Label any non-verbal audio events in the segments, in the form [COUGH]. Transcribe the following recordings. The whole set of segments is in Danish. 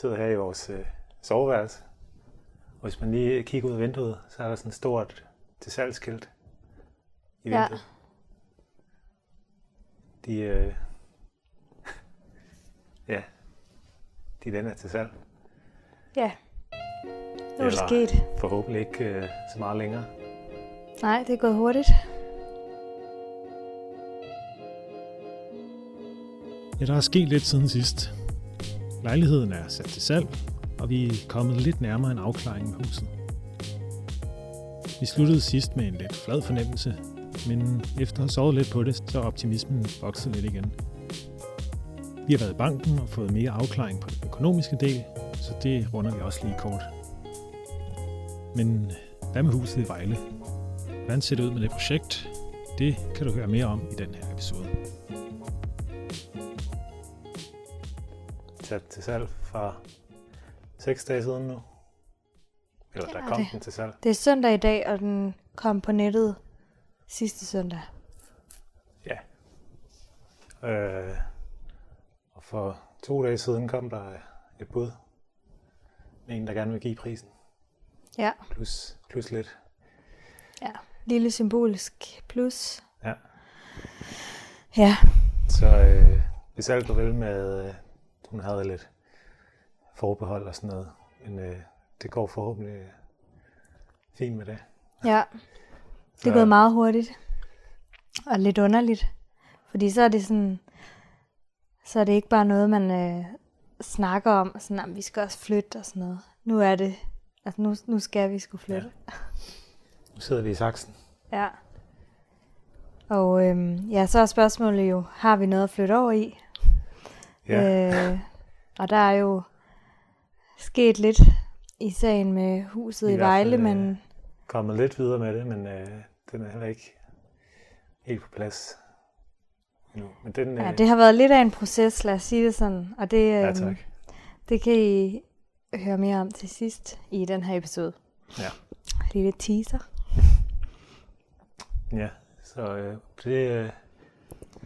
sidder her i vores øh, soveværelse. Og hvis man lige kigger ud af vinduet, så er der sådan et stort til salgskilt i Ja. vinduet. De, øh, [LAUGHS] ja, de den er til salg. Ja. Nu er det sket. Forhåbentlig ikke øh, så meget længere. Nej, det er gået hurtigt. Ja, der er sket lidt siden sidst. Lejligheden er sat til salg, og vi er kommet lidt nærmere en afklaring med huset. Vi sluttede sidst med en lidt flad fornemmelse, men efter at have sovet lidt på det, så er optimismen vokset lidt igen. Vi har været i banken og fået mere afklaring på den økonomiske del, så det runder vi også lige kort. Men hvad med huset i Vejle? Hvordan ser det ud med det projekt? Det kan du høre mere om i den her episode. Sat til salg for seks dage siden nu. Eller der er kom det. den til salg. Det er søndag i dag, og den kom på nettet sidste søndag. Ja. Øh, og for to dage siden kom der et bud. En, der gerne vil give prisen. Ja. Plus, plus lidt. Ja. Lille symbolisk plus. Ja. Ja. Så øh, hvis alt går vel med, øh, hun havde lidt forbehold og sådan noget. Men øh, det går forhåbentlig fint med det. Ja. Det er gået meget hurtigt. Og lidt underligt. Fordi så er det sådan... Så er det ikke bare noget, man øh, snakker om. Sådan, at vi skal også flytte og sådan noget. Nu er det... Altså nu, nu skal vi skulle flytte. Nu sidder vi i saksen. Ja. Og øhm, ja, så er spørgsmålet jo, har vi noget at flytte over i? Ja. Øh, og der er jo sket lidt i sagen med huset I i, hvert fald, Vejle, øh, men kommet lidt videre med det, men øh, den er heller ikke helt på plads endnu. Men den, ja, øh, det har været lidt af en proces, lad os sige det sådan. Og det, ja, øhm, tak. det kan I høre mere om til sidst i den her episode. Ja. Lille teaser. Ja, så øh, det øh,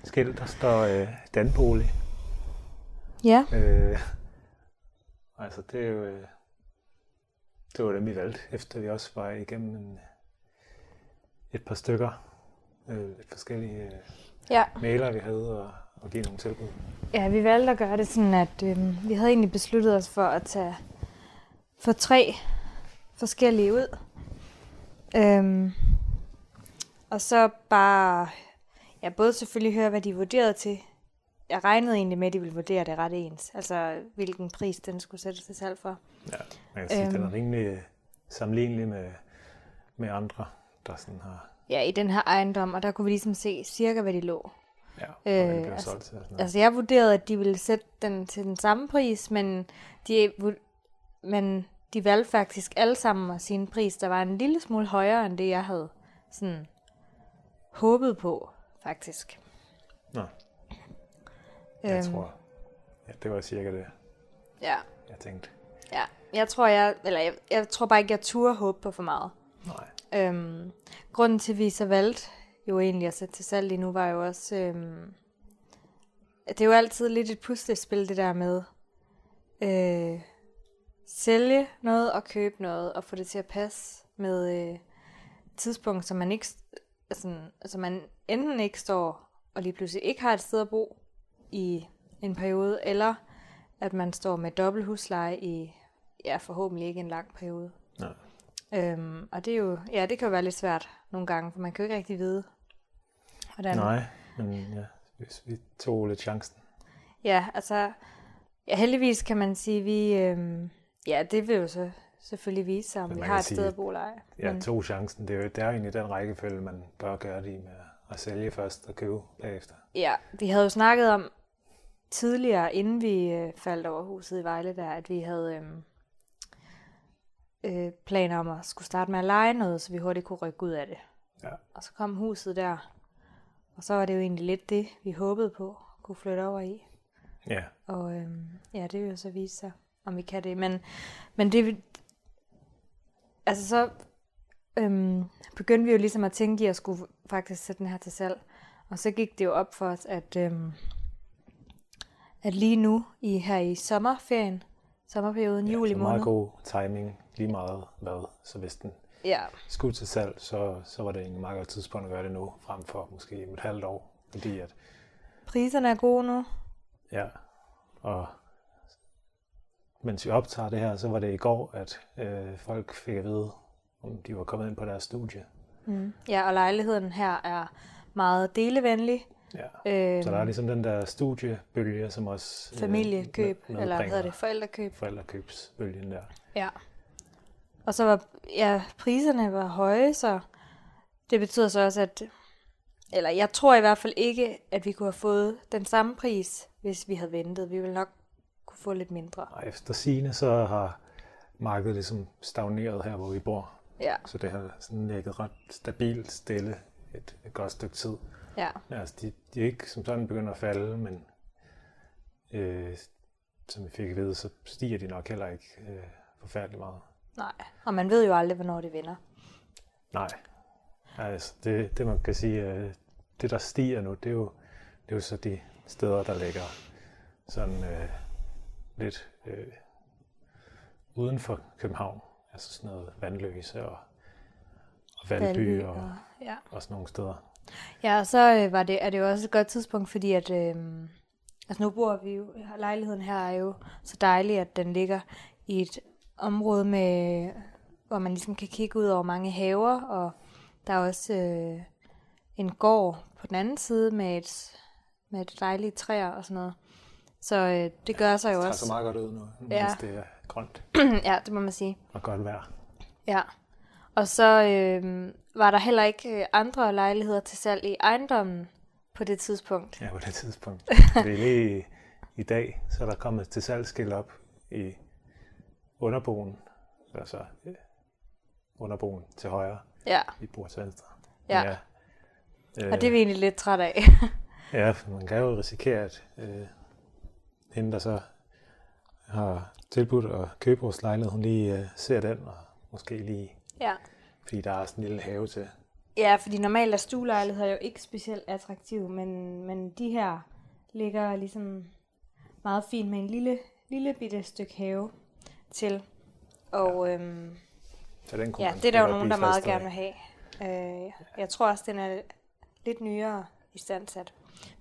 skilt, der står øh, Danbolig. Ja, Øh, altså, det er jo... Øh, det var dem, vi valgte, efter vi også var igennem en, et par stykker. Øh, lidt forskellige øh, ja. mailer, vi havde, og, og give nogle tilbud. Ja, vi valgte at gøre det sådan, at øhm, vi havde egentlig besluttet os for at tage for tre forskellige ud. Øhm, og så bare, ja, både selvfølgelig høre, hvad de vurderede til. Jeg regnede egentlig med, at de ville vurdere det ret ens. Altså, hvilken pris den skulle sættes til salg for. Ja, man kan sige, øhm. den er Øhm. rimelig sammenlignelig med, med andre, der sådan har... Ja, i den her ejendom, og der kunne vi ligesom se cirka, hvad de lå. Ja, Øh, den blev altså- solgt til. Altså, jeg vurderede, at de ville sætte den til den samme pris, men de, men de valgte faktisk alle sammen at sige en pris, der var en lille smule højere, end det, jeg havde sådan håbet på, faktisk. Nå, jeg tror... Ja, det var cirka det, Ja, jeg tænkte. ja. Jeg tror, jeg, eller jeg, jeg tror bare ikke, jeg turde håbe på for meget. Nej. Øhm, grunden til, at vi så valgte jo egentlig at sætte til salg lige nu, var jo også, øhm, det er jo altid lidt et puslespil, det der med øh, sælge noget og købe noget, og få det til at passe med øh, tidspunkt, som man ikke, altså, altså man enten ikke står og lige pludselig ikke har et sted at bo i en periode, eller at man står med dobbelt husleje i, ja, forhåbentlig ikke en lang periode. Nej. Øhm, og det er jo, ja, det kan jo være lidt svært nogle gange, for man kan jo ikke rigtig vide, hvordan... Nej, men ja, hvis vi tog lidt chancen. Ja, altså, ja, heldigvis kan man sige, vi, øhm, ja, det vil jo så selvfølgelig vise sig, om vi har et sted sige, at bo eller ej. Ja, Men- tog chancen. Det er jo det er jo egentlig den rækkefølge, man bør gøre det i med at sælge først og købe bagefter. Ja, vi havde jo snakket om tidligere, inden vi øh, faldt over huset i Vejle, der, at vi havde øhm, øh, planer om at skulle starte med at lege noget, så vi hurtigt kunne rykke ud af det. Ja. Og så kom huset der, og så var det jo egentlig lidt det, vi håbede på at kunne flytte over i. Ja, Og øhm, ja, det vil jo så vise sig, om vi kan det. Men, men det altså så øhm, begyndte vi jo ligesom at tænke i at skulle faktisk sætte den her til salg. Og så gik det jo op for os, at, øhm, at lige nu, i her i sommerferien, sommerperioden, ja, juli måned. meget god timing, lige meget hvad. Så hvis den Ja, skulle til salg, så, så var det en meget godt tidspunkt at gøre det nu, frem for måske et halvt år. Fordi at, priserne er gode nu. ja, og mens vi optager det her, så var det i går, at øh, folk fik at vide, om de var kommet ind på deres studie. Mm. Ja, og lejligheden her er meget delevenlig. Ja. Øhm, Så der er ligesom den der studiebølge, som også... familiekøb, med- eller hvad hedder det, forældrekøb. Forældrekøbsbølgen der. Ja. Og så var, ja, priserne var høje, så det betyder så også, at, eller jeg tror i hvert fald ikke, at vi kunne have fået den samme pris, hvis vi havde ventet. Vi ville nok kunne få lidt mindre. Og efter sine så har markedet ligesom stagneret her, hvor vi bor. Ja, Så det har sådan ligget ret stabilt stille et, et godt stykke tid. Ja, Altså, de, de er ikke som sådan begyndt at falde, men øh, som vi fik at vide, så stiger de nok heller ikke øh, forfærdeligt meget. nej. Og man ved jo aldrig, hvornår det vinder. Nej. Altså, det, det man kan sige, øh, det der stiger nu, det er jo, det er jo så de steder, der ligger sådan øh, lidt øh, uden for København. Altså sådan noget vandløse og, og Valby og- ja. og sådan nogle steder. Ja, og så øh, var det, er det jo også et godt tidspunkt, fordi at, øh, altså nu bor vi jo, lejligheden her er jo så dejlig, at den ligger i et område med, hvor man ligesom kan kigge ud over mange haver, og der er også øh, en gård på den anden side med et, med et dejligt træer og sådan noget. Så øh, det gør sig jo Det tager også. så meget godt ud nu, Ja. hvis det er grønt [CLEARS THROAT] ja, det må man sige. og godt vejr. Ja. Og så øh, var der heller ikke øh, andre lejligheder til salg i ejendommen på det tidspunkt. Ja, på det tidspunkt. [LAUGHS] Det er lige i, i dag, så er der kommet til salgsskilt op i underboen, altså øh, underboen til højre, Ja, vi bor til venstre. Ja. ja. Øh, og det er vi egentlig lidt træt af. [LAUGHS] Ja, for man kan jo risikere, at øh, hende, der så har tilbudt at købe vores lejlighed, hun lige øh, ser den, og måske lige, ja. Fordi der er sådan en lille have til. ja, fordi normalt er stuelejligheder jo ikke specielt attraktive, men, men de her ligger ligesom meget fint med en lille, lille bitte stykke have til. Og øhm, Så den kunne ja, det er der jo nogen, der meget gerne vil have. Øh, jeg tror også, den er lidt nyere i standsat.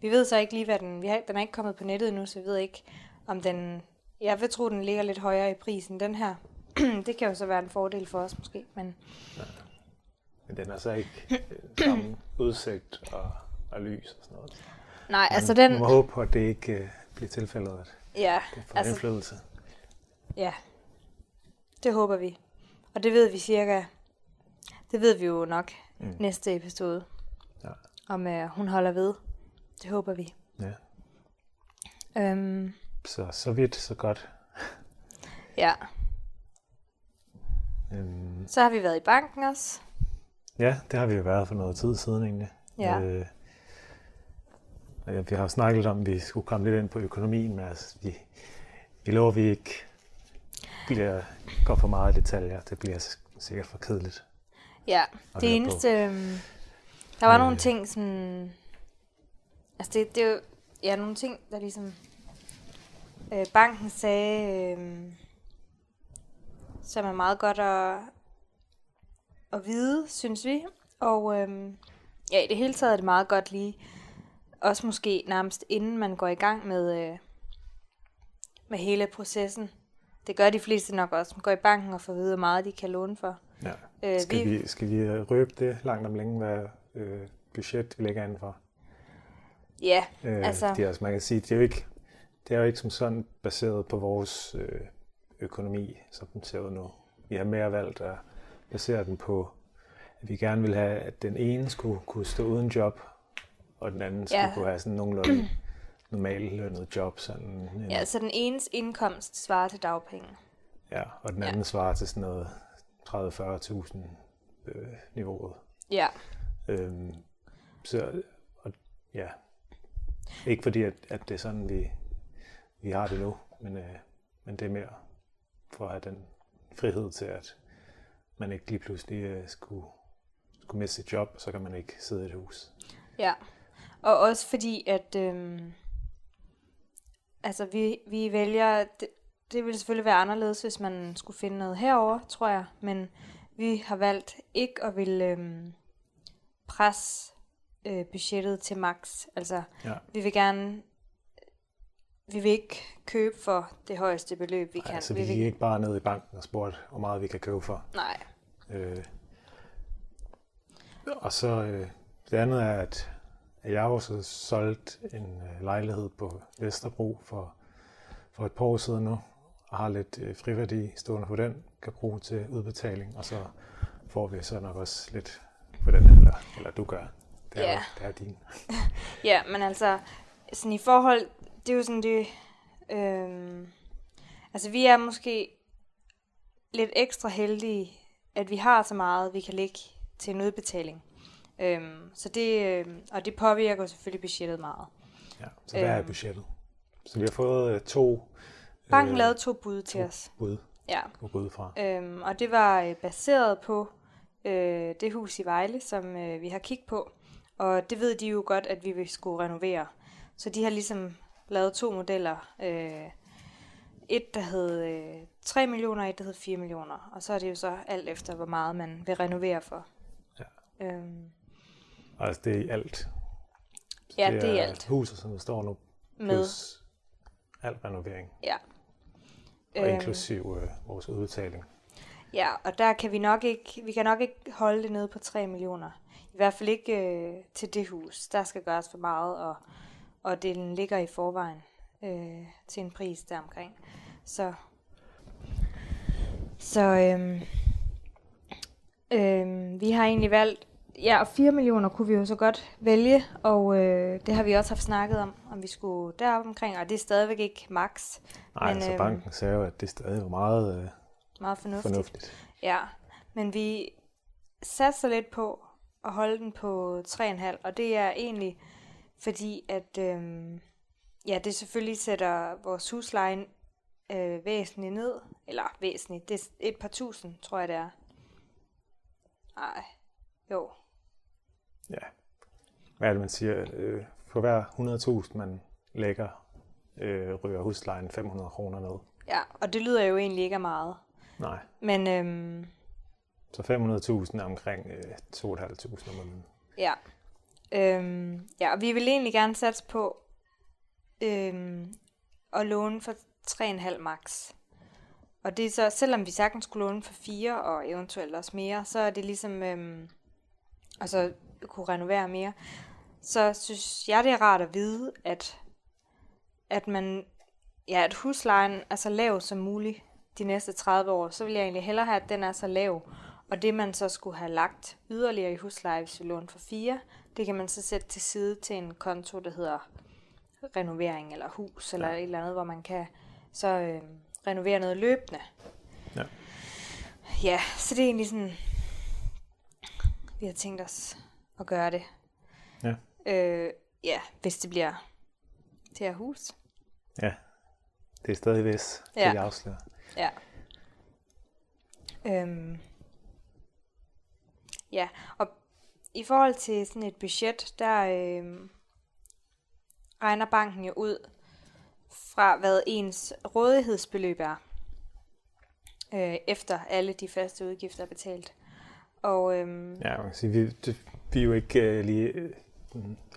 Vi ved så ikke lige, hvad den... Vi har, den er ikke kommet på nettet endnu, så vi ved ikke, om den... Jeg vil tro, den ligger lidt højere i prisen, den her. [CLEARS THROAT] det kan jo så være en fordel for os måske, men Men den er så ikke øh, samme udsigt og, og lys og sådan noget. nej, altså Man den... må håbe på, at det ikke øh, bliver tilfældet, at Ja, det får altså, indflydelse. ja. Det håber vi. Og det ved vi cirka... Det ved vi jo nok mm. næste episode. Ja. Om øh, hun holder ved. Det håber vi. Ja. Øhm, Så, så vidt, så godt. ja. Øhm, Så har vi været i banken også. Ja, det har vi jo været for noget tid siden egentlig. Ja. Øh, vi har snakket lidt om, at vi skulle komme lidt ind på økonomien, men altså, vi, vi lover, at vi ikke bliver, går for meget i detaljer. Det bliver sikkert for kedeligt. Ja, det eneste... øhm, Der var Øh. nogle ting sådan... Altså det, det er jo... Ja, nogle ting, der ligesom... Øh, banken sagde... Øh, som er meget godt at, at vide, synes vi. Og øh, ja, i det hele taget er det meget godt lige... Også måske nærmest inden man går i gang med, øh, med hele processen. Det gør de fleste nok også. Man går i banken og får at vide, hvor meget de kan låne for. Ja. Øh, Skal, vi, skal vi røbe det langt om længe, hvad øh, budget vi lægger an for? Ja, Øh, Altså- altså... det er, altså, man kan sige, det er jo ikke, det er jo ikke som sådan baseret på vores øh, økonomi, som den ser ud nu. Vi har mere valgt at basere den på, at vi gerne vil have, at den ene skulle kunne stå uden job, og den anden skulle Ja. kunne have sådan nogenlunde [CLEARS THROAT] normal lønnet job. Sådan, en, Ja, så den enes indkomst svarer til dagpenge. ja, og den Ja. anden svarer til sådan noget 30-40.000 øh, niveauet. Ja, Øhm, så, og, ja. Ikke fordi, at, at det er sådan, vi, vi har det nu, men, øh, men det er mere for at have den frihed til, at man ikke lige pludselig øh, skulle, skulle miste sit job, så kan man ikke sidde i et hus. ja. Og også fordi, at øhm, altså vi, vi vælger, det, det ville selvfølgelig være anderledes, hvis man skulle finde noget herover, tror jeg. Men vi har valgt ikke at ville øhm, presse øh, budgettet til max. Altså, Ja. vi vil gerne... Vi vil ikke købe for det højeste beløb, vi kan. Altså, vi vi vil, gik ikke bare ned i banken og spurgte, hvor meget vi kan købe for. nej, Øh, og så øh, det andet er, at jeg har også solgt en øh, lejlighed på Vesterbro for, for et par år siden nu, og har lidt øh, friværdi stående på den, kan bruge til udbetaling, og så får vi så nok også lidt på den, eller, eller du gør. Det er, Ja. det er din. [LAUGHS] Ja, men altså, sådan i forhold, det er jo sådan det, øhm, altså vi er måske lidt ekstra heldige, at vi har så meget, vi kan lægge til en udbetaling. Øhm, så det, øhm, og det påvirker selvfølgelig budgettet meget. Ja. Så hvad er Øhm. budgettet? Så vi har fået øh, to Banken øh, lavede to bud til to os. bud Ja, at gå ud fra. øhm, og det var øh, baseret på øh, det hus i Vejle, som øh, vi har kigget på. Og det ved de jo godt, at vi vil skulle renovere. Så de har ligesom lavet to modeller. Øh, et, der hed øh, 3 millioner, et, der hed 4 millioner. Og så er det jo så alt efter, hvor meget man vil renovere for. Ja. Øhm, Altså, det er i alt. ja, det er alt. huset, som der står nu, Med, plus al renovering, ja. og Øhm, inklusiv øh, vores udbetaling. Ja, og der kan vi nok ikke, vi kan nok ikke holde det nede på 3 millioner. I hvert fald ikke øh, til det hus. Der skal gøres for meget, og, og den ligger i forvejen øh, til en pris deromkring. Så, så øhm, øhm, vi har egentlig valgt, ja, og 4 millioner kunne vi jo så godt vælge, og øh, det har vi også haft snakket om, om vi skulle derop omkring, og det er stadigvæk ikke max. Nej, Men, altså øhm, banken sagde jo, at det stadig var meget øh, Meget fornuftigt. fornuftigt. Ja, men vi satser lidt på at holde den på 3,5, og det er egentlig fordi, at øhm, ja, det selvfølgelig sætter vores husleje øh, væsentligt ned, eller væsentligt, det er et par tusind, tror jeg det er. Nej, jo, Ja. Hvad er det, man siger? Øh, for hver 100.000, man lægger, øh, ryger huslejen 500 kroner ned. ja, og det lyder jo egentlig ikke af meget. Nej, Men øhm, så 500.000 er omkring øh, 2.500 om måneden. Ja. Øhm, ja, og vi vil egentlig gerne satse på øhm, at låne for 3,5 max. Og det er så, selvom vi sagtens skulle låne for 4 og eventuelt også mere, så er det ligesom, øhm, altså kunne renovere mere, så synes jeg, det er rart at vide, at, at man, ja, at huslejen er så lav som muligt de næste 30 år, så vil jeg egentlig hellere have, at den er så lav, og det man så skulle have lagt yderligere i husleje, hvis vi lånte for 4, det kan man så sætte til side til en konto, der hedder renovering eller hus, eller et eller andet, hvor man kan så øh, renovere noget løbende. Ja. Ja, så det er egentlig sådan, vi har tænkt os at gøre det. Ja. Øh, ja, hvis det bliver til at hus. Ja, det er stadig hvis, det Ja. jeg afslører. Ja. Øhm. Ja, og i forhold til sådan et budget, der øhm, regner banken jo ud fra, hvad ens rådighedsbeløb er, øh, efter alle de faste udgifter er betalt. Og øhm, Ja, man kan sige, vi, det, vi er jo ikke øh, lige øh,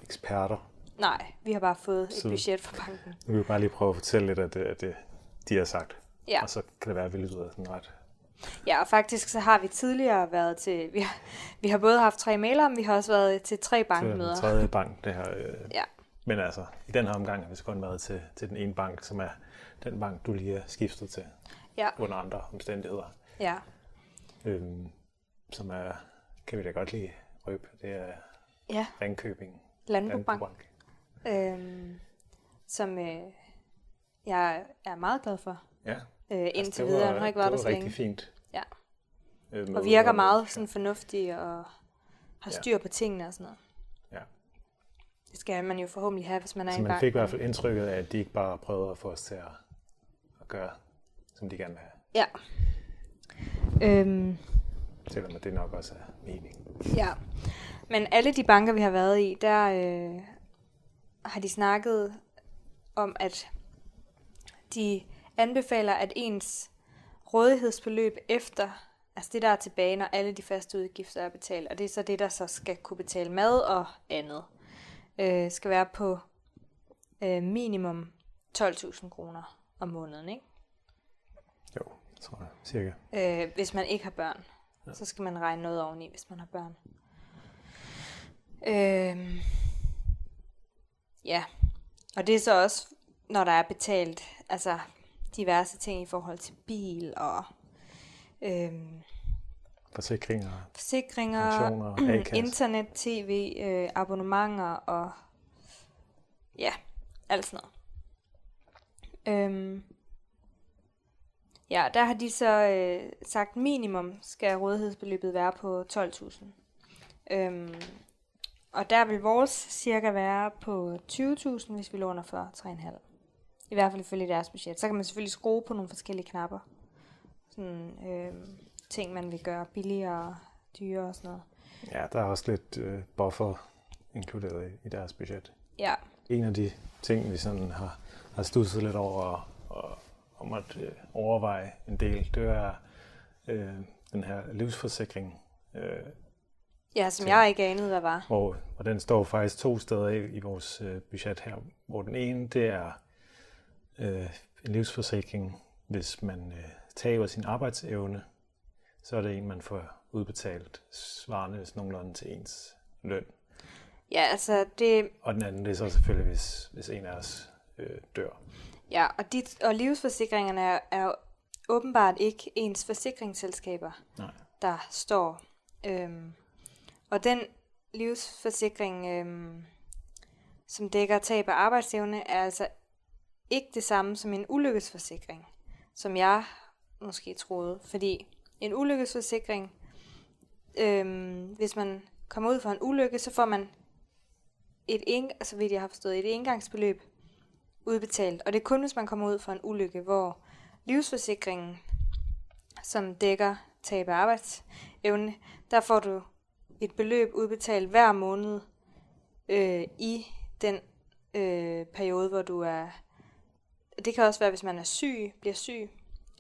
eksperter. nej, vi har bare fået et Så- budget fra banken. Nu vil vi bare lige prøve at fortælle lidt af det, af det de har sagt. Ja. Og så kan det være, at vi lyder sådan ret. Ja, og faktisk så har vi tidligere været til, [LAUGHS] vi har, vi har både haft tre mailer, men vi har også været til tre er bankmøder. den tredje [LAUGHS] bank, det her. Øh, Ja. Men altså, i den her omgang har vi så kun været til, til den ene bank, som er den bank, du lige er skiftet til Ja, under andre omstændigheder. ja. Øhm, som er, kan vi da godt lige røbe, det er Ja, Ringkøbing Landbobank, Landbobank. øhm, som øh, jeg er meget glad for Ja, øh, indtil altså, videre. var- Den har ikke været der det så længe. rigtig fint. Ja. Øh, Og virker meget sådan fornuftig og har Ja. styr på tingene og sådan noget. Ja. Det skal man jo forhåbentlig have, hvis man er i Så en man bank. fik i hvert fald indtrykket af, at de ikke bare prøvede at få os til at, at gøre, som de gerne vil have. Ja. Øhm, Selvom det nok også er meningen. Ja, men alle de banker, vi har været i, der øh, har de snakket om, at de anbefaler, at ens rådighedsbeløb efter, altså det der er tilbage, når alle de faste udgifter er betalt, og det er så det, der så skal kunne betale mad og andet, øh, skal være på øh, minimum 12.000 kroner om måneden, ikke? Jo, tror jeg, cirka. Øh, hvis man ikke har børn. Ja. Så skal man regne noget oveni, hvis man har børn. Øh, ja, og det er så også, når der er betalt, altså diverse ting i forhold til bil og øh, Forsikringer, forsikringer, [CLEARS THROAT] internet, tv, øh, abonnementer og ja, alt sådan noget. Øhm, ja, der har de så øh, sagt minimum skal rådighedsbeløbet være på 12.000. Øhm, og der vil vores cirka være på 20.000, hvis vi låner for 3,5. I hvert fald ifølge deres budget. Så kan man selvfølgelig skrue på nogle forskellige knapper. Sådan øh, ting, man vil gøre billigere, dyrere og sådan noget. Ja, der er også lidt øh, buffer inkluderet i, i deres budget. Ja, En af de ting, vi sådan har, har studset lidt over og, og, og måtte øh, overveje en del, det er øh, den her livsforsikring, øh, ja som Så- jeg ikke anede, hvad var. hvor, og den står faktisk to steder i, i vores øh, budget her, hvor den ene, det er øh, en livsforsikring, hvis man øh, taber sin arbejdsevne, så er det en, man får udbetalt svarende sådan nogenlunde til ens løn. Ja, altså det, Og den anden, det er så selvfølgelig, hvis, hvis en af os øh, dør. ja, og, dit, og livsforsikringerne er, er åbenbart ikke ens forsikringsselskaber, Nej. der står. Øhm, og den livsforsikring, øhm, som dækker tab af arbejdsevne, er altså ikke det samme som en ulykkesforsikring, som jeg måske troede. Fordi en ulykkesforsikring, øhm, hvis man kommer ud for en ulykke, så får man et, en, altså så vidt jeg har forstået, et engangsbeløb udbetalt. Og det er kun, hvis man kommer ud for en ulykke, hvor livsforsikringen, som dækker tab af arbejdsevne, der får du et beløb udbetalt hver måned øh, i den øh, periode, hvor du er... Det kan også være, hvis man er syg, bliver syg,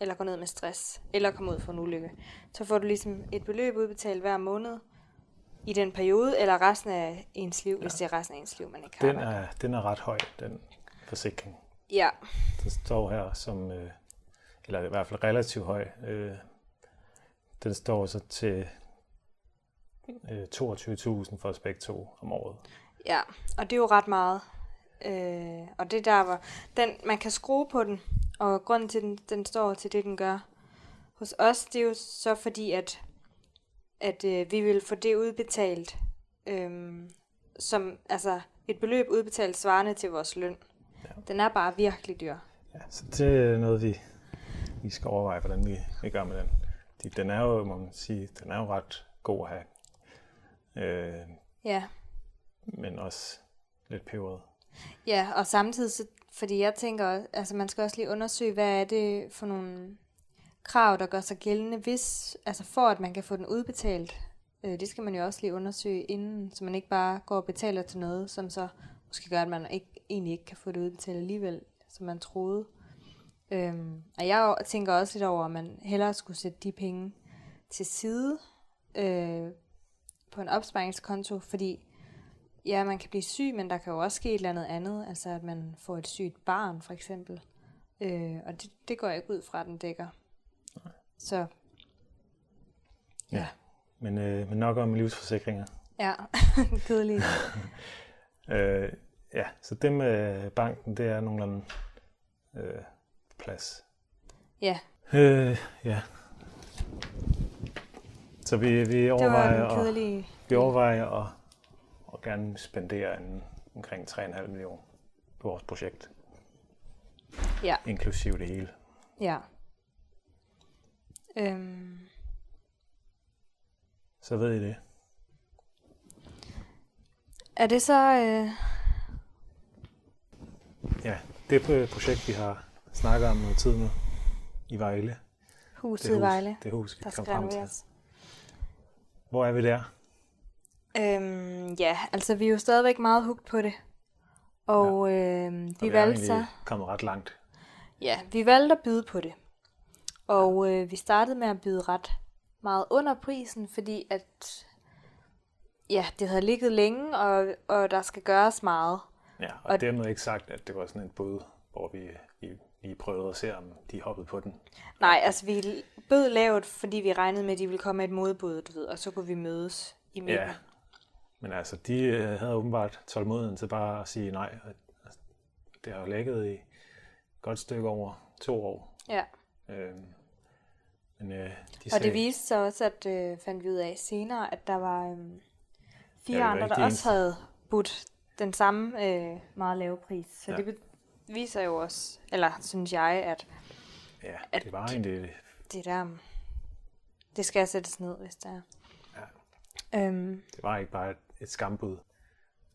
eller går ned med stress, eller kommer ud for en ulykke. Så får du ligesom et beløb udbetalt hver måned i den periode, eller resten af ens liv, ja. hvis det er resten af ens liv, man ikke har Den er, den er ret høj, den forsikring. Ja, Den står her som, øh, eller i hvert fald relativt høj. Øh, den står så til øh, 22.000 for os begge to om året. Ja, og det er jo ret meget. Øh, og det der var, den, man kan skrue på den, og grunden til, den, den står til det, den gør hos os, det er jo så fordi, at, at øh, vi vil få det udbetalt, øh, som altså et beløb udbetalt svarende til vores løn. Ja. Den er bare virkelig dyr. Ja, så det er noget, vi, vi skal overveje, hvordan vi, vi gør med den. Fordi den er jo, må man sige, den er jo ret god at have. Øh, Ja, men også lidt peberet. Ja, og samtidig, så, fordi jeg tænker, også- altså man skal også lige undersøge, hvad er det for nogle krav, der gør sig gældende, hvis, altså for at man kan få den udbetalt. Øh, det skal man jo også lige undersøge inden, så man ikke bare går og betaler til noget, som så måske gør, at man ikke, egentlig ikke kan få det udbetalt alligevel, som man troede. Øhm, og jeg tænker også lidt over, at man hellere skulle sætte de penge til side øh, på en opsparingskonto, fordi Ja, man kan blive syg, men der kan jo også ske et eller andet andet. Altså, at man får et sygt barn, for eksempel. Øh, og det, det går jeg ikke ud fra, den dækker. Så Ja. Men, øh, men nok om livsforsikringer. ja, [LAUGHS] kedeligt. [LAUGHS] Øh, ja, så det med banken, det er nogenlunde øh, plads. Ja, Øh, ja. Så vi, vi det var overvejer, den at, vi overvejer at, at gerne spendere en, omkring 3,5 millioner på vores projekt, Ja, inklusiv det hele. ja. Øhm, Så ved I det. er det så... Øh, Ja, det er et projekt, vi har snakket om noget tid nu i Vejle. huset i hus, Vejle, det hus, vi der kom frem til. Hvor er vi der? Øhm, ja, altså vi er jo stadigvæk meget hugt på det. Og ja. øhm, vi Og vi valgte så... kommet ret langt. Ja, vi valgte at byde på det. Og øh, vi startede med at byde ret meget under prisen, fordi at ja, det havde ligget længe, og, og der skal gøres meget. Ja, og, og dermed ikke sagt, at det var sådan en bud, hvor vi, vi lige prøvede at se, om de hoppede på den. Nej, altså vi bød lavt, fordi vi regnede med, at de ville komme med et modbud, du ved, og så kunne vi mødes i midten. Ja, men altså, de øh, havde åbenbart tålmodigheden til bare at sige nej. Det har jo lægget i et godt stykke over to år. Ja. Øhm, men, øh, de og sagde, det viste sig også, at øh, fandt vi ud af senere, at der var øh, fire Ja, var andre, der de også eneste. havde budt den samme øh, meget lave pris. Så Ja. det viser jo også, eller synes jeg, at ja, at det var egentlig... det der, det skal sættes ned, hvis det er. Ja. Øhm, Det var ikke bare et, et skambud.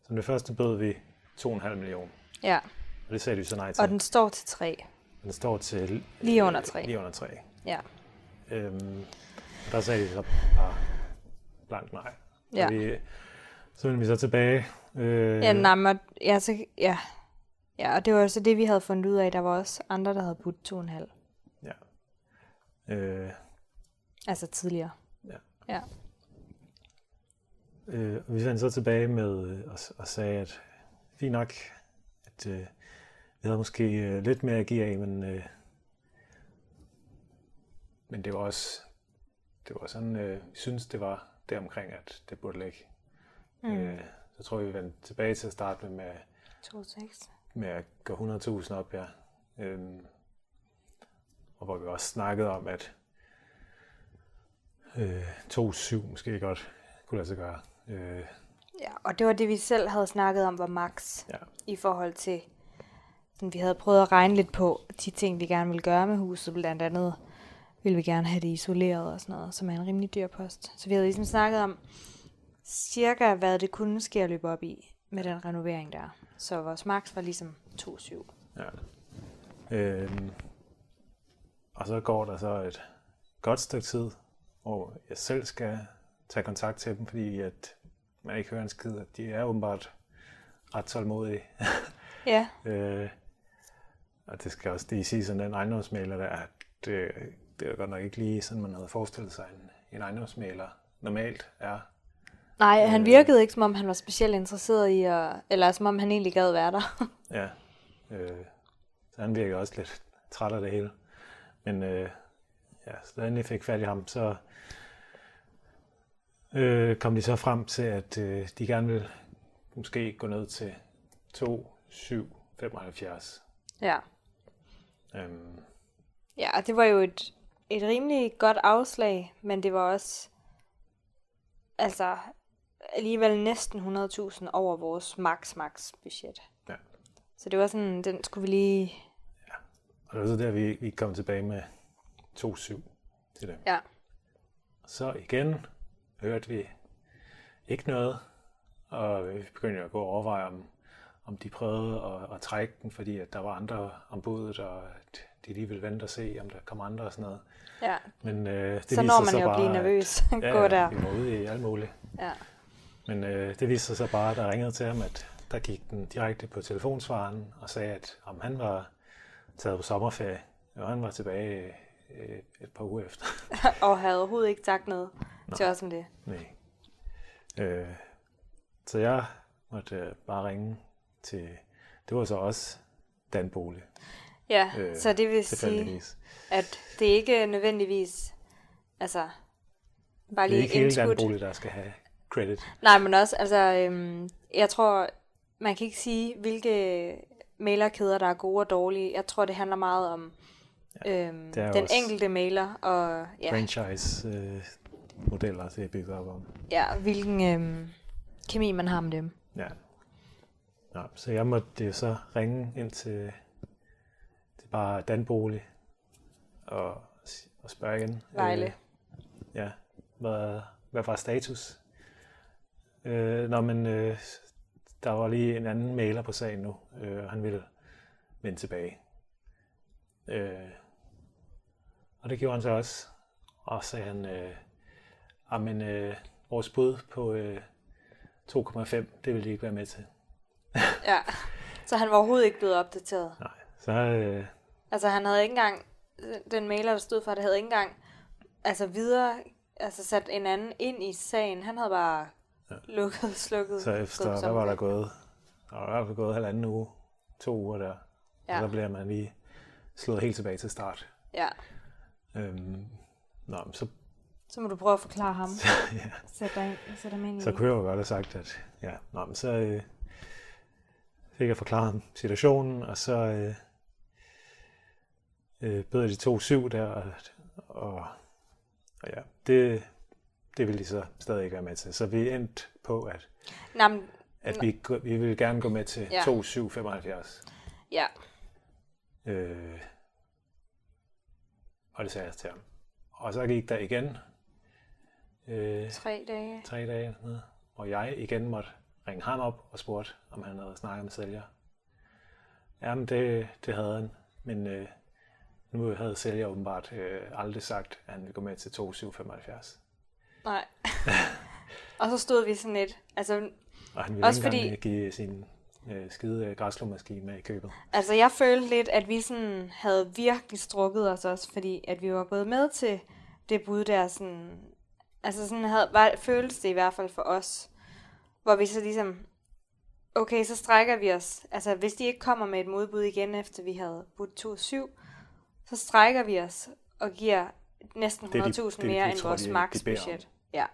Som det første bød vi 2,5 millioner. ja, Og det sagde de så nej til. og den står til tre. den står til... Lige under øh, tre. Lige under 3. Ja, Øhm, og der sagde de så bare blankt nej. Ja. Og vi, så vendte vi så tilbage. Øh, ja, nej, men, ja, så, ja. ja, og det var så det, vi havde fundet ud af. Der var også andre, der havde budt to og en halv. ja. Øh, Altså tidligere. Ja. Ja. Øh, og vi vendte så tilbage med øh, og, og sagde, at fint nok, at øh, vi havde måske øh, lidt mere at give af, men, øh, men det var også, det var sådan, øh, vi synes, det var deromkring, at det burde ligge. Mm. Øh, så tror jeg, vi vendte tilbage til at starte med, med, To seks. med at gå 100.000 op, ja. Øhm, og hvor vi også snakkede om, at øh, 2,7 måske godt kunne lade sig gøre. Øh, Ja, og det var det, vi selv havde snakket om, var max ja, i forhold til, sådan, vi havde prøvet at regne lidt på de ting, vi gerne ville gøre med huset. Blandt andet ville vi gerne have det isoleret og sådan noget, som er en rimelig dyr post. Så vi havde ligesom snakket om cirka, hvad det kunne ske at løbe op i med den renovering der. Så vores max var ligesom 2,7. ja. Øhm, og så går der så et godt stykke tid, hvor jeg selv skal tage kontakt til dem, fordi at man ikke hører en skid, de er åbenbart ret tålmodige. Ja, [LAUGHS] Øh, og det skal også lige sige sådan den ejendomsmaler der, at det, det er godt nok ikke lige sådan, man havde forestillet sig, en, en ejendomsmaler normalt er. nej, han Øh. virkede ikke, som om han var specielt interesseret i at, eller som om han egentlig gad være der. [LAUGHS] Ja. Øh, så han virker også lidt træt af det hele. Men øh, ja, så da jeg endelig fik fat i ham, så øh, kom de så frem til, at øh, de gerne vil måske gå ned til 2,775. ja. Øhm, Ja, det var jo et, et rimelig godt afslag, men det var også altså alligevel næsten 100.000 over vores max max budget. Ja. Så det var sådan, den skulle vi lige... og det var så der, vi, vi kom tilbage med 2,7 til dem. Ja, Så igen hørte vi ikke noget, og vi begyndte at gå og overveje, om, om de prøvede at, at trække den, fordi at der var andre om budet, og de lige ville vente og se, om der kom andre og sådan noget. ja. Men øh, det så når man jo at blive bare, nervøs. [LAUGHS] At, ja, Gå der. vi var ude i alt muligt. Ja. Men øh, det viste sig så bare, at der ringede til ham, at der gik den direkte på telefonsvaren og sagde, at om han var taget på sommerferie, og han var tilbage øh, et par uger efter. [LAUGHS] og havde overhovedet ikke sagt noget til os om det. Nej. Øh, så jeg måtte øh, bare ringe til, det var så også Dan Bolig, Ja, Øh, så det vil sige, at det ikke nødvendigvis, altså, bare Det er lige ikke hele Dan. Bolig, der skal have credit. Nej, men også, altså, øhm, jeg tror, man kan ikke sige, hvilke mailerkæder, der er gode og dårlige. Jeg tror, det handler meget om øhm, det er den enkelte mailer, og ja, Franchise-modeller til at bygge op om. ja hvilken øhm, kemi man har med dem. Ja. Nå, så jeg måtte jo så ringe ind til, til bare Dan Bolig og, og spørge igen. Vejle. Øh, ja, hvad, hvad var status? Øh, nå, men øh, der var lige en anden mailer på sagen nu, øh, og han ville vende tilbage. Øh, og det gjorde han så også. Og så sagde han, øh, men øh, vores bud på øh, 2,5, det vil de ikke være med til. Ja, så han var overhovedet ikke blevet opdateret. Nej, så øh, Altså han havde ikke engang, den mailer, der stod for det, havde ikke engang altså videre, altså sat en anden ind i sagen. Han havde bare ja. lukket, slukket. Så efter, hvad var der gået? Der var i hvert fald gået halvanden uge, to uger der. Ja. Og så bliver man lige slået helt tilbage til start. Ja. Øhm, nå, så... Så må du prøve at forklare ham. [LAUGHS] Så, ja. Sæt dig, sæt ind Så kunne jeg jo godt have sagt, at ja, nå, men så øh, fik jeg forklaret ham situationen, og så øh, øh, bød jeg de to syv der, og, og, og ja, det, det ville de så stadig ikke være med til. Så vi endte på, at, Nå, men, at vi, vi ville gerne gå med til Ja. 2775. ja. Øh, og det sagde jeg til ham. Og så gik der igen øh, Tre dage. tre dage, eller sådan noget, og jeg igen måtte ringe ham op og spurgte, om han havde snakket med sælger. Jamen, det, det havde han, men øh, nu havde sælger åbenbart øh, aldrig sagt, at han ville gå med til 2775. Nej. [LAUGHS] og så stod vi sådan lidt, altså, Og han ville Også ikke fordi- give sin øh, skide øh, græsslåmaskine med i købet. altså jeg følte lidt, at vi sådan havde virkelig strukket os også, fordi at vi var gået med til det bud der sådan, altså sådan havde, var, føltes det i hvert fald for os, hvor vi så ligesom, okay, så strækker vi os, altså hvis de ikke kommer med et modbud igen, efter vi havde budt 2,7, så strækker vi os og giver næsten 100.000 Det er de- de- mere de end tror, vores maksbudget. Ja.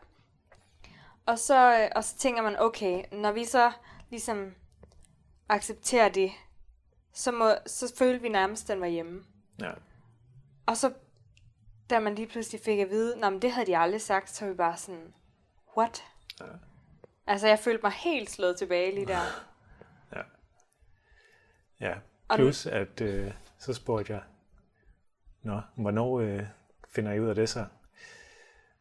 Og så, øh, og så tænker man, okay, når vi så ligesom accepterer det, så, må, så følte vi nærmest, at den var hjemme. Ja, Og så, da man lige pludselig fik at vide, Nå, men det havde de aldrig sagt, så vi bare sådan, what? Ja. Altså, jeg følte mig helt slået tilbage lige der. ja. Og plus at øh, så spurgte jeg, Nå, hvornår øh, finder I ud af det så?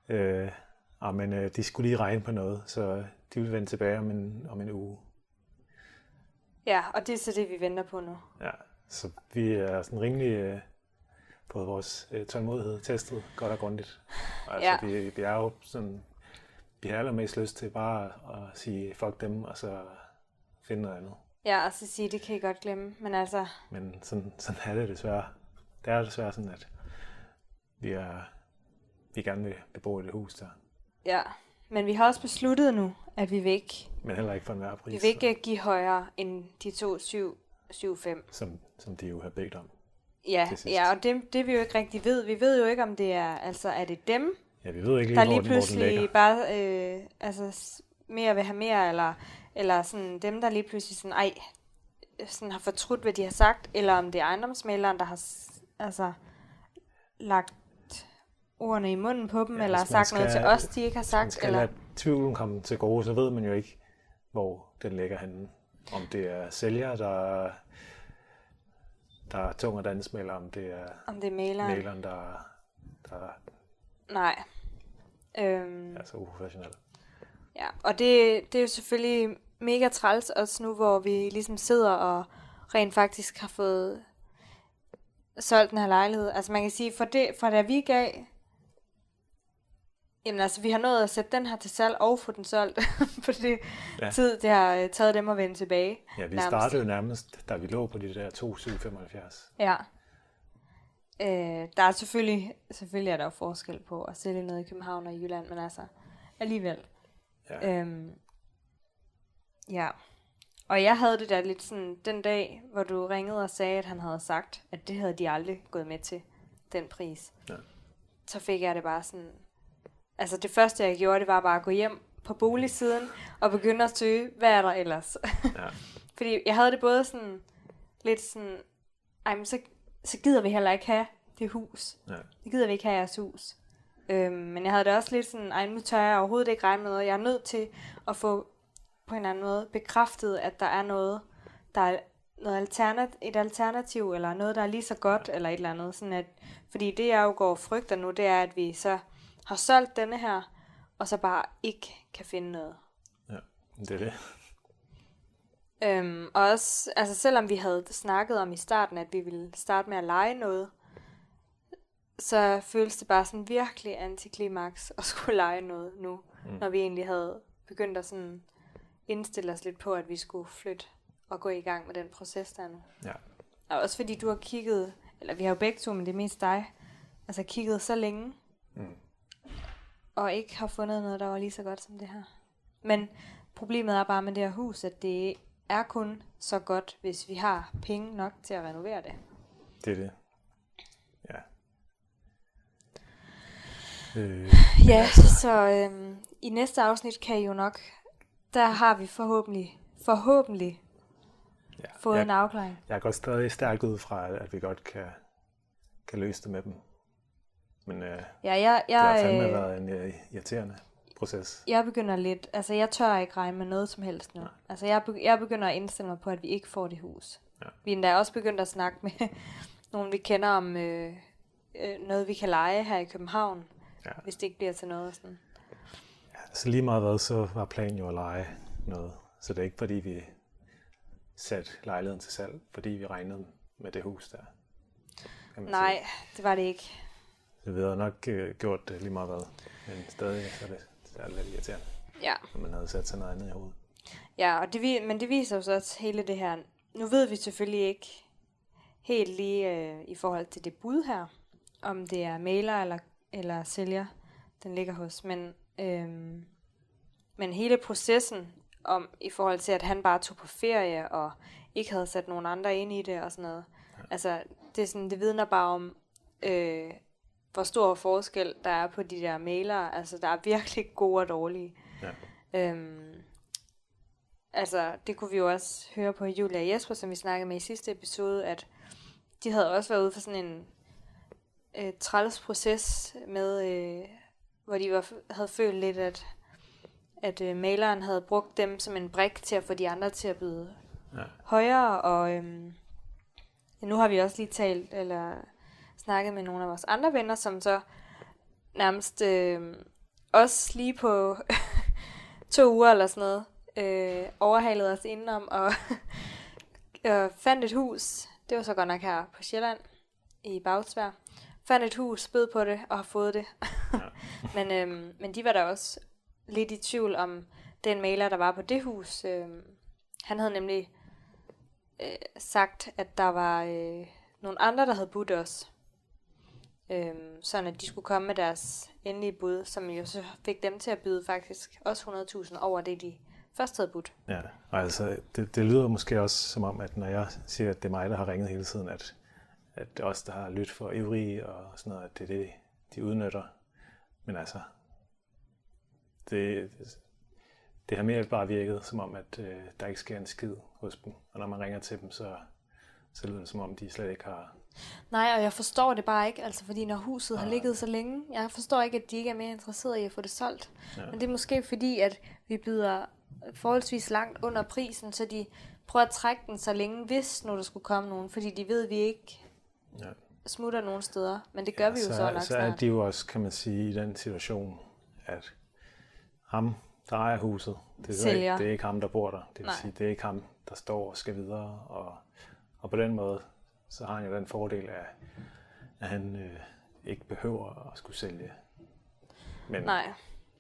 Øh, ah, men øh, de skulle lige regne på noget, så de vil vende tilbage om en, om en uge. Ja, og det er så det, vi venter på nu. Ja, så vi er sådan rimelig øh, på vores øh, tålmodighed testet godt og grundigt. Altså, Ja. vi, vi er jo sådan, vi har allermest lyst til bare at sige fuck dem, og så finde noget andet. Ja, og så sige, det kan I godt glemme. Men altså, Men sådan, sådan er det desværre. Det er desværre sådan, at vi, er, vi gerne vil bebo i det hus der, ja. Men vi har også besluttet nu, at vi vil ikke, men heller ikke for enhver pris, vi vil ikke give højere end de to 7, 7 5. som, som de jo har bedt om. Ja, ja, og det, det vi jo ikke rigtig ved. Vi ved jo ikke, om det er, altså, er det dem, Ja, vi ved ikke der lige, hvor, lige den, hvor pludselig bare øh, altså, mere vil have mere, eller, eller sådan dem, der lige pludselig sådan, ej, sådan har fortrudt, hvad de har sagt, eller om det er ejendomsmaleren, der har altså, lagt ordene i munden på dem, Ja, eller har sagt noget skal- til os, de ikke har sagt. skal Eller, lade tvivlen komme til gode, så ved man jo ikke, hvor den ligger henne. Om det er sælger, der, der er tung at danse med, eller om det er om det er maleren. maleren, der, der Nej. Øhm, er så uprofessionel. Ja, og det, det er jo selvfølgelig mega træls også nu, hvor vi ligesom sidder og rent faktisk har fået solgt den her lejlighed. Altså man kan sige, for, det, for da vi gav, jamen altså vi har nået at sætte den her til salg og få den solgt, [LAUGHS] for det Ja. tid, det har øh, taget dem at vende tilbage. Ja, vi nærmest. startede nærmest, da vi lå på de der 2,775. Ja. Øh, der er selvfølgelig, selvfølgelig er der jo forskel på at sælge noget i København og i Jylland, men altså alligevel. Ja. Øhm, ja. Og jeg havde det der lidt sådan, den dag, hvor du ringede og sagde, at han havde sagt, at det havde de aldrig gået med til, den pris. Ja. Så fik jeg det bare sådan, altså det første jeg gjorde, det var bare at gå hjem på boligsiden og begynde at søge, hvad er der ellers? [LAUGHS] Ja. Fordi jeg havde det både sådan, lidt sådan, ej, men så, så gider vi heller ikke have det hus. Ja. Det gider vi ikke have jeres hus. Øhm, men jeg havde det også lidt sådan, ej, nu tør jeg overhovedet ikke regne med noget. Jeg er nødt til at få på en eller anden måde bekræftet, at der er noget, der er noget alternat, et alternativ, eller noget, der er lige så godt, eller et eller andet. Sådan at, fordi det, jeg jo går og frygter nu, det er, at vi så har solgt denne her, og så bare ikke kan finde noget. ja, det er det. Øhm, og også, altså selvom vi havde snakket om i starten, at vi ville starte med at lege noget, så føles det bare sådan virkelig antiklimaks [LAUGHS] at skulle lege noget nu, mm. når vi egentlig havde begyndt at sådan indstille os lidt på, at vi skulle flytte og gå i gang med den proces der nu. Ja. Og også fordi du har kigget eller vi har jo begge to, men det er mest dig, altså kigget så længe, Mm. Og ikke har fundet noget, der var lige så godt som det her. Men problemet er bare med det her hus, at det er kun så godt, hvis vi har penge nok til at renovere det. Det er det. Ja. Øh, [SIGHS] Ja, så øhm, i næste afsnit kan I jo nok, der har vi forhåbentlig, forhåbentlig ja. fået jeg, en afklaring. jeg går stadig stærkt ud fra, at vi godt kan, kan løse det med dem. Men øh, Ja, jeg, det har jeg, fandme øh, været en øh, irriterende proces. jeg begynder lidt, altså jeg tør ikke regne med noget som helst nu. Altså jeg, jeg begynder at indstille mig på, at vi ikke får det hus. Ja. Vi er endda også begyndt at snakke med [LAUGHS] nogen, vi kender om øh, øh, noget, vi kan lege her i København, Ja. hvis det ikke bliver til noget. og Sådan. Så lige meget hvad, så var planen jo at lege noget. Så det er ikke fordi, vi satte lejligheden til salg, fordi vi regnede med det hus der. Nej, det var det ikke. Så vi havde nok øh, gjort det lige meget hvad. Men stadig så er det, så er det lidt irriterende, Ja. når man havde sat sig noget andet i hovedet. Ja, og det, vi- men det viser jo så også hele det her. Nu ved vi selvfølgelig ikke helt lige øh, i forhold til det bud her, om det er mailer eller, eller sælger, den ligger hos. Men, øhm, men hele processen om i forhold til, at han bare tog på ferie og ikke havde sat nogen andre ind i det og sådan noget. Ja. Altså, det, er sådan, det vidner bare om, øh, hvor stor forskel der er på de der mailer. Altså, der er virkelig gode og dårlige. Ja. Øhm, altså, det kunne vi jo også høre på Julia og Jesper, som vi snakkede med i sidste episode, at de havde også været ude for sådan en øh, træls proces med, øh, hvor de var, havde følt lidt, at, at øh, maleren havde brugt dem som en brik til at få de andre til at byde Ja. højere, og ja, nu har vi også lige talt, eller snakket med nogle af vores andre venner, som så nærmest øh, også lige på [LAUGHS] to uger eller sådan noget, øh, overhalede os indenom og, [LAUGHS] og fandt et hus. Det var så godt nok her på Sjælland, i Bagsvær. Fandt et hus, bød på det og har fået det. [LAUGHS] men, øhm, men de var da også lidt i tvivl om den maler, der var på det hus. Øhm, han havde nemlig øh, sagt, at der var øh, nogle andre, der havde budt os. Øhm, sådan at de skulle komme med deres endelige bud, som jo så fik dem til at byde faktisk også 100.000 over det, de først havde budt. Ja, og altså, det, det lyder måske også som om, at når jeg siger, at det er mig, der har ringet hele tiden, at, at det er os, der har lyttet for ivrige og sådan noget, at det er det, de udnytter. Men altså, det, det har mere bare virket som om, at øh, der ikke sker en skid hos dem. Og når man ringer til dem, så, så lyder det som om, de slet ikke har... Nej, og jeg forstår det bare ikke, altså fordi når huset har ligget så længe, jeg forstår ikke, at de ikke er mere interesserede i at få det solgt. Ja. Men det er måske fordi, at vi byder forholdsvis langt under prisen, så de prøver at trække den så længe, hvis nu der skulle komme nogen, fordi de ved, at vi ikke Ja. smutter nogen steder. Men det gør vi jo så, så, nok så er de jo også, kan man sige, i den situation, at ham, der ejer huset, det er, ikke, det er ikke ham, der bor der. Det vil Nej. sige, det er ikke ham, der står og skal videre. Og, og på den måde, så har han jo den fordel af, at han øh, ikke behøver at skulle sælge. Men Nej,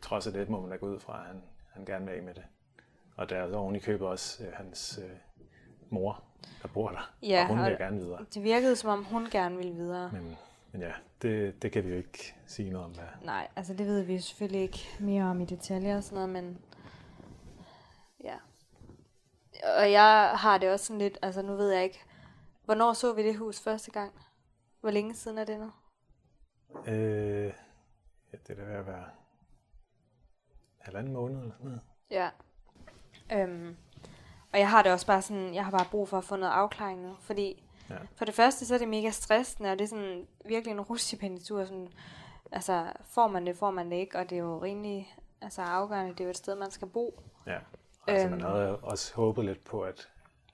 trods af det må man da gå ud fra, at han, han gerne vil af med det. Og der er så oven i købet også øh, hans øh, mor, der bor der. Ja, og hun vil og- gerne videre. det virkede som om hun gerne ville videre. Men, men ja, det, det kan vi jo ikke sige noget om, hvad, Nej, altså det ved vi selvfølgelig ikke mere om i detaljer og sådan noget, men ja. Og jeg har det også sådan lidt, altså nu ved jeg ikke, hvornår så vi det hus første gang? Hvor længe siden er det nu? Øh, ja, det er da ved at være halvanden måned eller sådan noget. Ja. Øhm, og jeg har det også bare sådan, jeg har bare brug for at få noget afklaring nu, fordi Ja. for det første, så er det mega stressende, og det er sådan virkelig en rusjependitur, sådan, altså får man det, får man det ikke, og det er jo rimelig altså, afgørende, det er jo et sted, man skal bo. Ja. Altså, Øhm. man havde også håbet lidt på, at,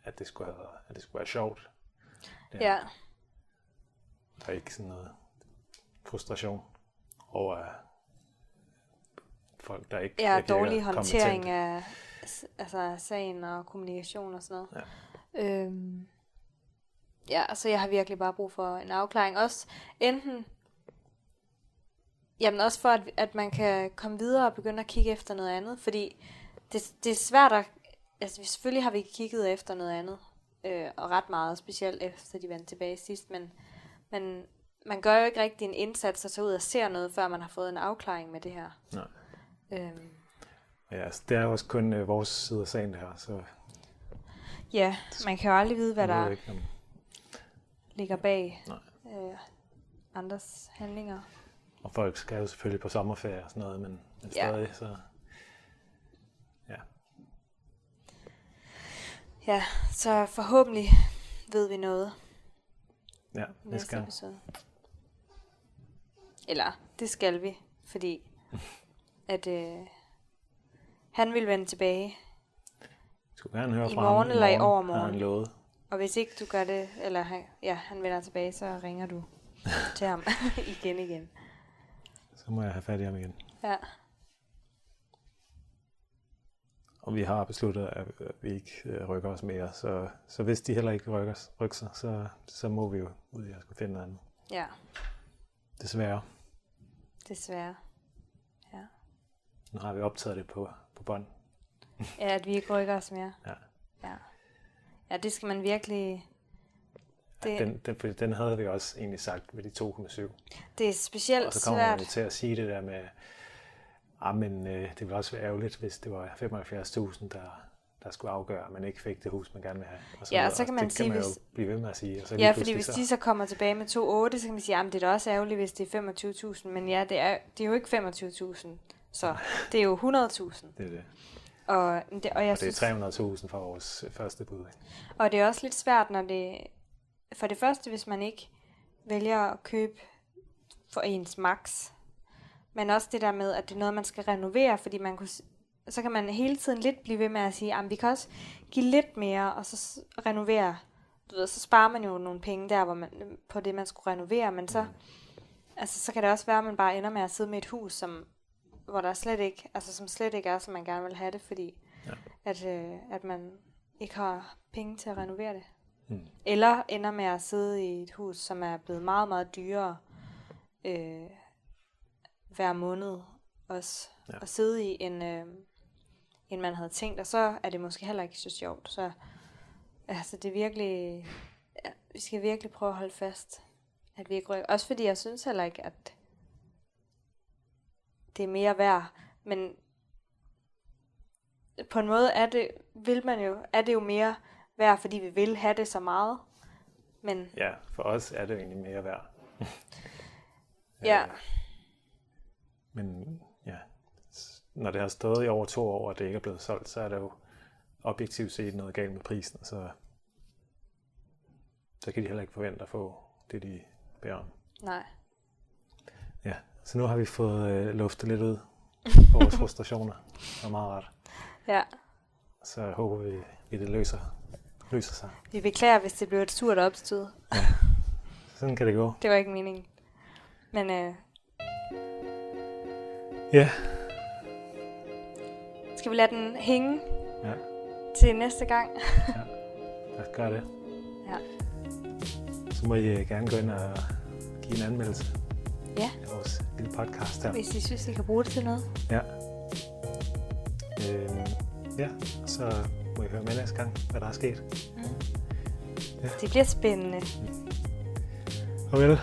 at, det, skulle have, at det skulle være sjovt. Ja. Ja. Der er ikke sådan noget frustration over folk, der ikke Ja, dårlig håndtering af altså, sagen og kommunikation og sådan noget. Ja. Øhm, ja, så jeg har virkelig bare brug for en afklaring. Også enten, jamen også for, at, at man kan komme videre og begynde at kigge efter noget andet, fordi det, det er svært at, altså selvfølgelig har vi kigget efter noget andet, øh, og ret meget, specielt efter de vendte tilbage sidst, men, Men man gør jo ikke rigtig en indsats og tager ud og ser noget, før man har fået en afklaring med det her. Nej. Øhm, Ja, altså, det er jo også kun øh, vores side af sagen, det her, så ja, man kan jo aldrig vide, hvad der ikke, om, ligger bag Nej. øh, andres handlinger. og folk skal jo selvfølgelig på sommerferie og sådan noget, men, men Ja. stadig, så Ja, så forhåbentlig ved vi noget ja næste gang. episode. Eller, det skal vi, fordi [LAUGHS] at øh, han vil vende tilbage. Jeg skulle gerne høre I fra morgen ham eller i har overmorgen? han lovet. Og hvis ikke du gør det, eller han, ja, han vender tilbage, så ringer du [LAUGHS] til ham [LAUGHS] igen igen. Så må jeg have fat i ham igen. Ja, Og vi har besluttet, at at vi ikke øh, rykker os mere, så, så hvis de heller ikke rykker, rykker sig, så, så må vi jo ud i at skulle finde noget andet. ja, Desværre. desværre. Nu har vi optaget det på, på bånd. Ja, at vi ikke rykker os mere. Ja. Ja, ja det skal man virkelig... Det, Den, den, fordi den havde vi også egentlig sagt ved de 2,7. det er specielt Og så kommer man svært. jo til at sige det der med, ah, men øh, det ville også være ærgerligt, hvis det var 75.000, der, der skulle afgøre, at man ikke fik det hus, man gerne vil have. Og Ja, videre. så kan man det sige, kan man hvis- blive ved med at sige. Og så Ja, fordi hvis så, de så kommer tilbage med 2,8, så kan man sige, at det er da også ærgerligt, hvis det er 25.000. Men ja, det er, det er jo ikke 25.000. Så [LAUGHS] det er jo 100.000. Det er det. Og, det, og, jeg Og det er 300.000 for vores første bud. og det er også lidt svært, når det... For det første, hvis man ikke vælger at købe for ens max. Men også det der med, at det er noget, man skal renovere, fordi man kunne, så kan man hele tiden lidt blive ved med at sige, at vi kan også give lidt mere, og så renovere. Du ved, så sparer man jo nogle penge der, hvor man, på det, man skulle renovere, men så, altså, så kan det også være, at man bare ender med at sidde med et hus, som, hvor der slet ikke, altså, som slet ikke er, som man gerne vil have det, fordi Ja. at, øh, at man ikke har penge til at renovere det. Mm. Eller ender med at sidde i et hus, som er blevet meget, meget dyrere øh, hver måned også. Ja. At sidde i, end, øh, end man havde tænkt. Og så er det måske heller ikke så sjovt. Så altså, det er virkelig... Ja, vi skal virkelig prøve at holde fast. At vi ikke rykker. Også fordi jeg synes heller ikke, at det er mere værd. Men på en måde er det, vil man jo, er det jo mere værd, fordi vi vil have det så meget. Men Ja, for os er det jo egentlig mere værd. ja, Øh, Men ja, når det har stået i over to år, og det ikke er blevet solgt, så er der jo objektivt set noget galt med prisen, så, så kan de heller ikke forvente at få det, de beder om. nej. Ja, så nu har vi fået øh, luftet lidt ud på [LAUGHS] vores frustrationer. Det var meget rart. Ja. Så håber vi, at det løser, løser sig. Vi beklager, hvis det blev et surt opstød. Sådan kan det gå. Det var ikke meningen. Men øh, Ja, skal vi lade den hænge ja til næste gang? lad os gøre det. Ja. Så må I øh, gerne gå ind og give en anmeldelse Ja. af vores lille podcast her. Hvis I synes, I kan bruge det til noget. Ja. Øhm, ja, så må I høre med næste gang, hvad der er sket. Det bliver spændende. Farvel.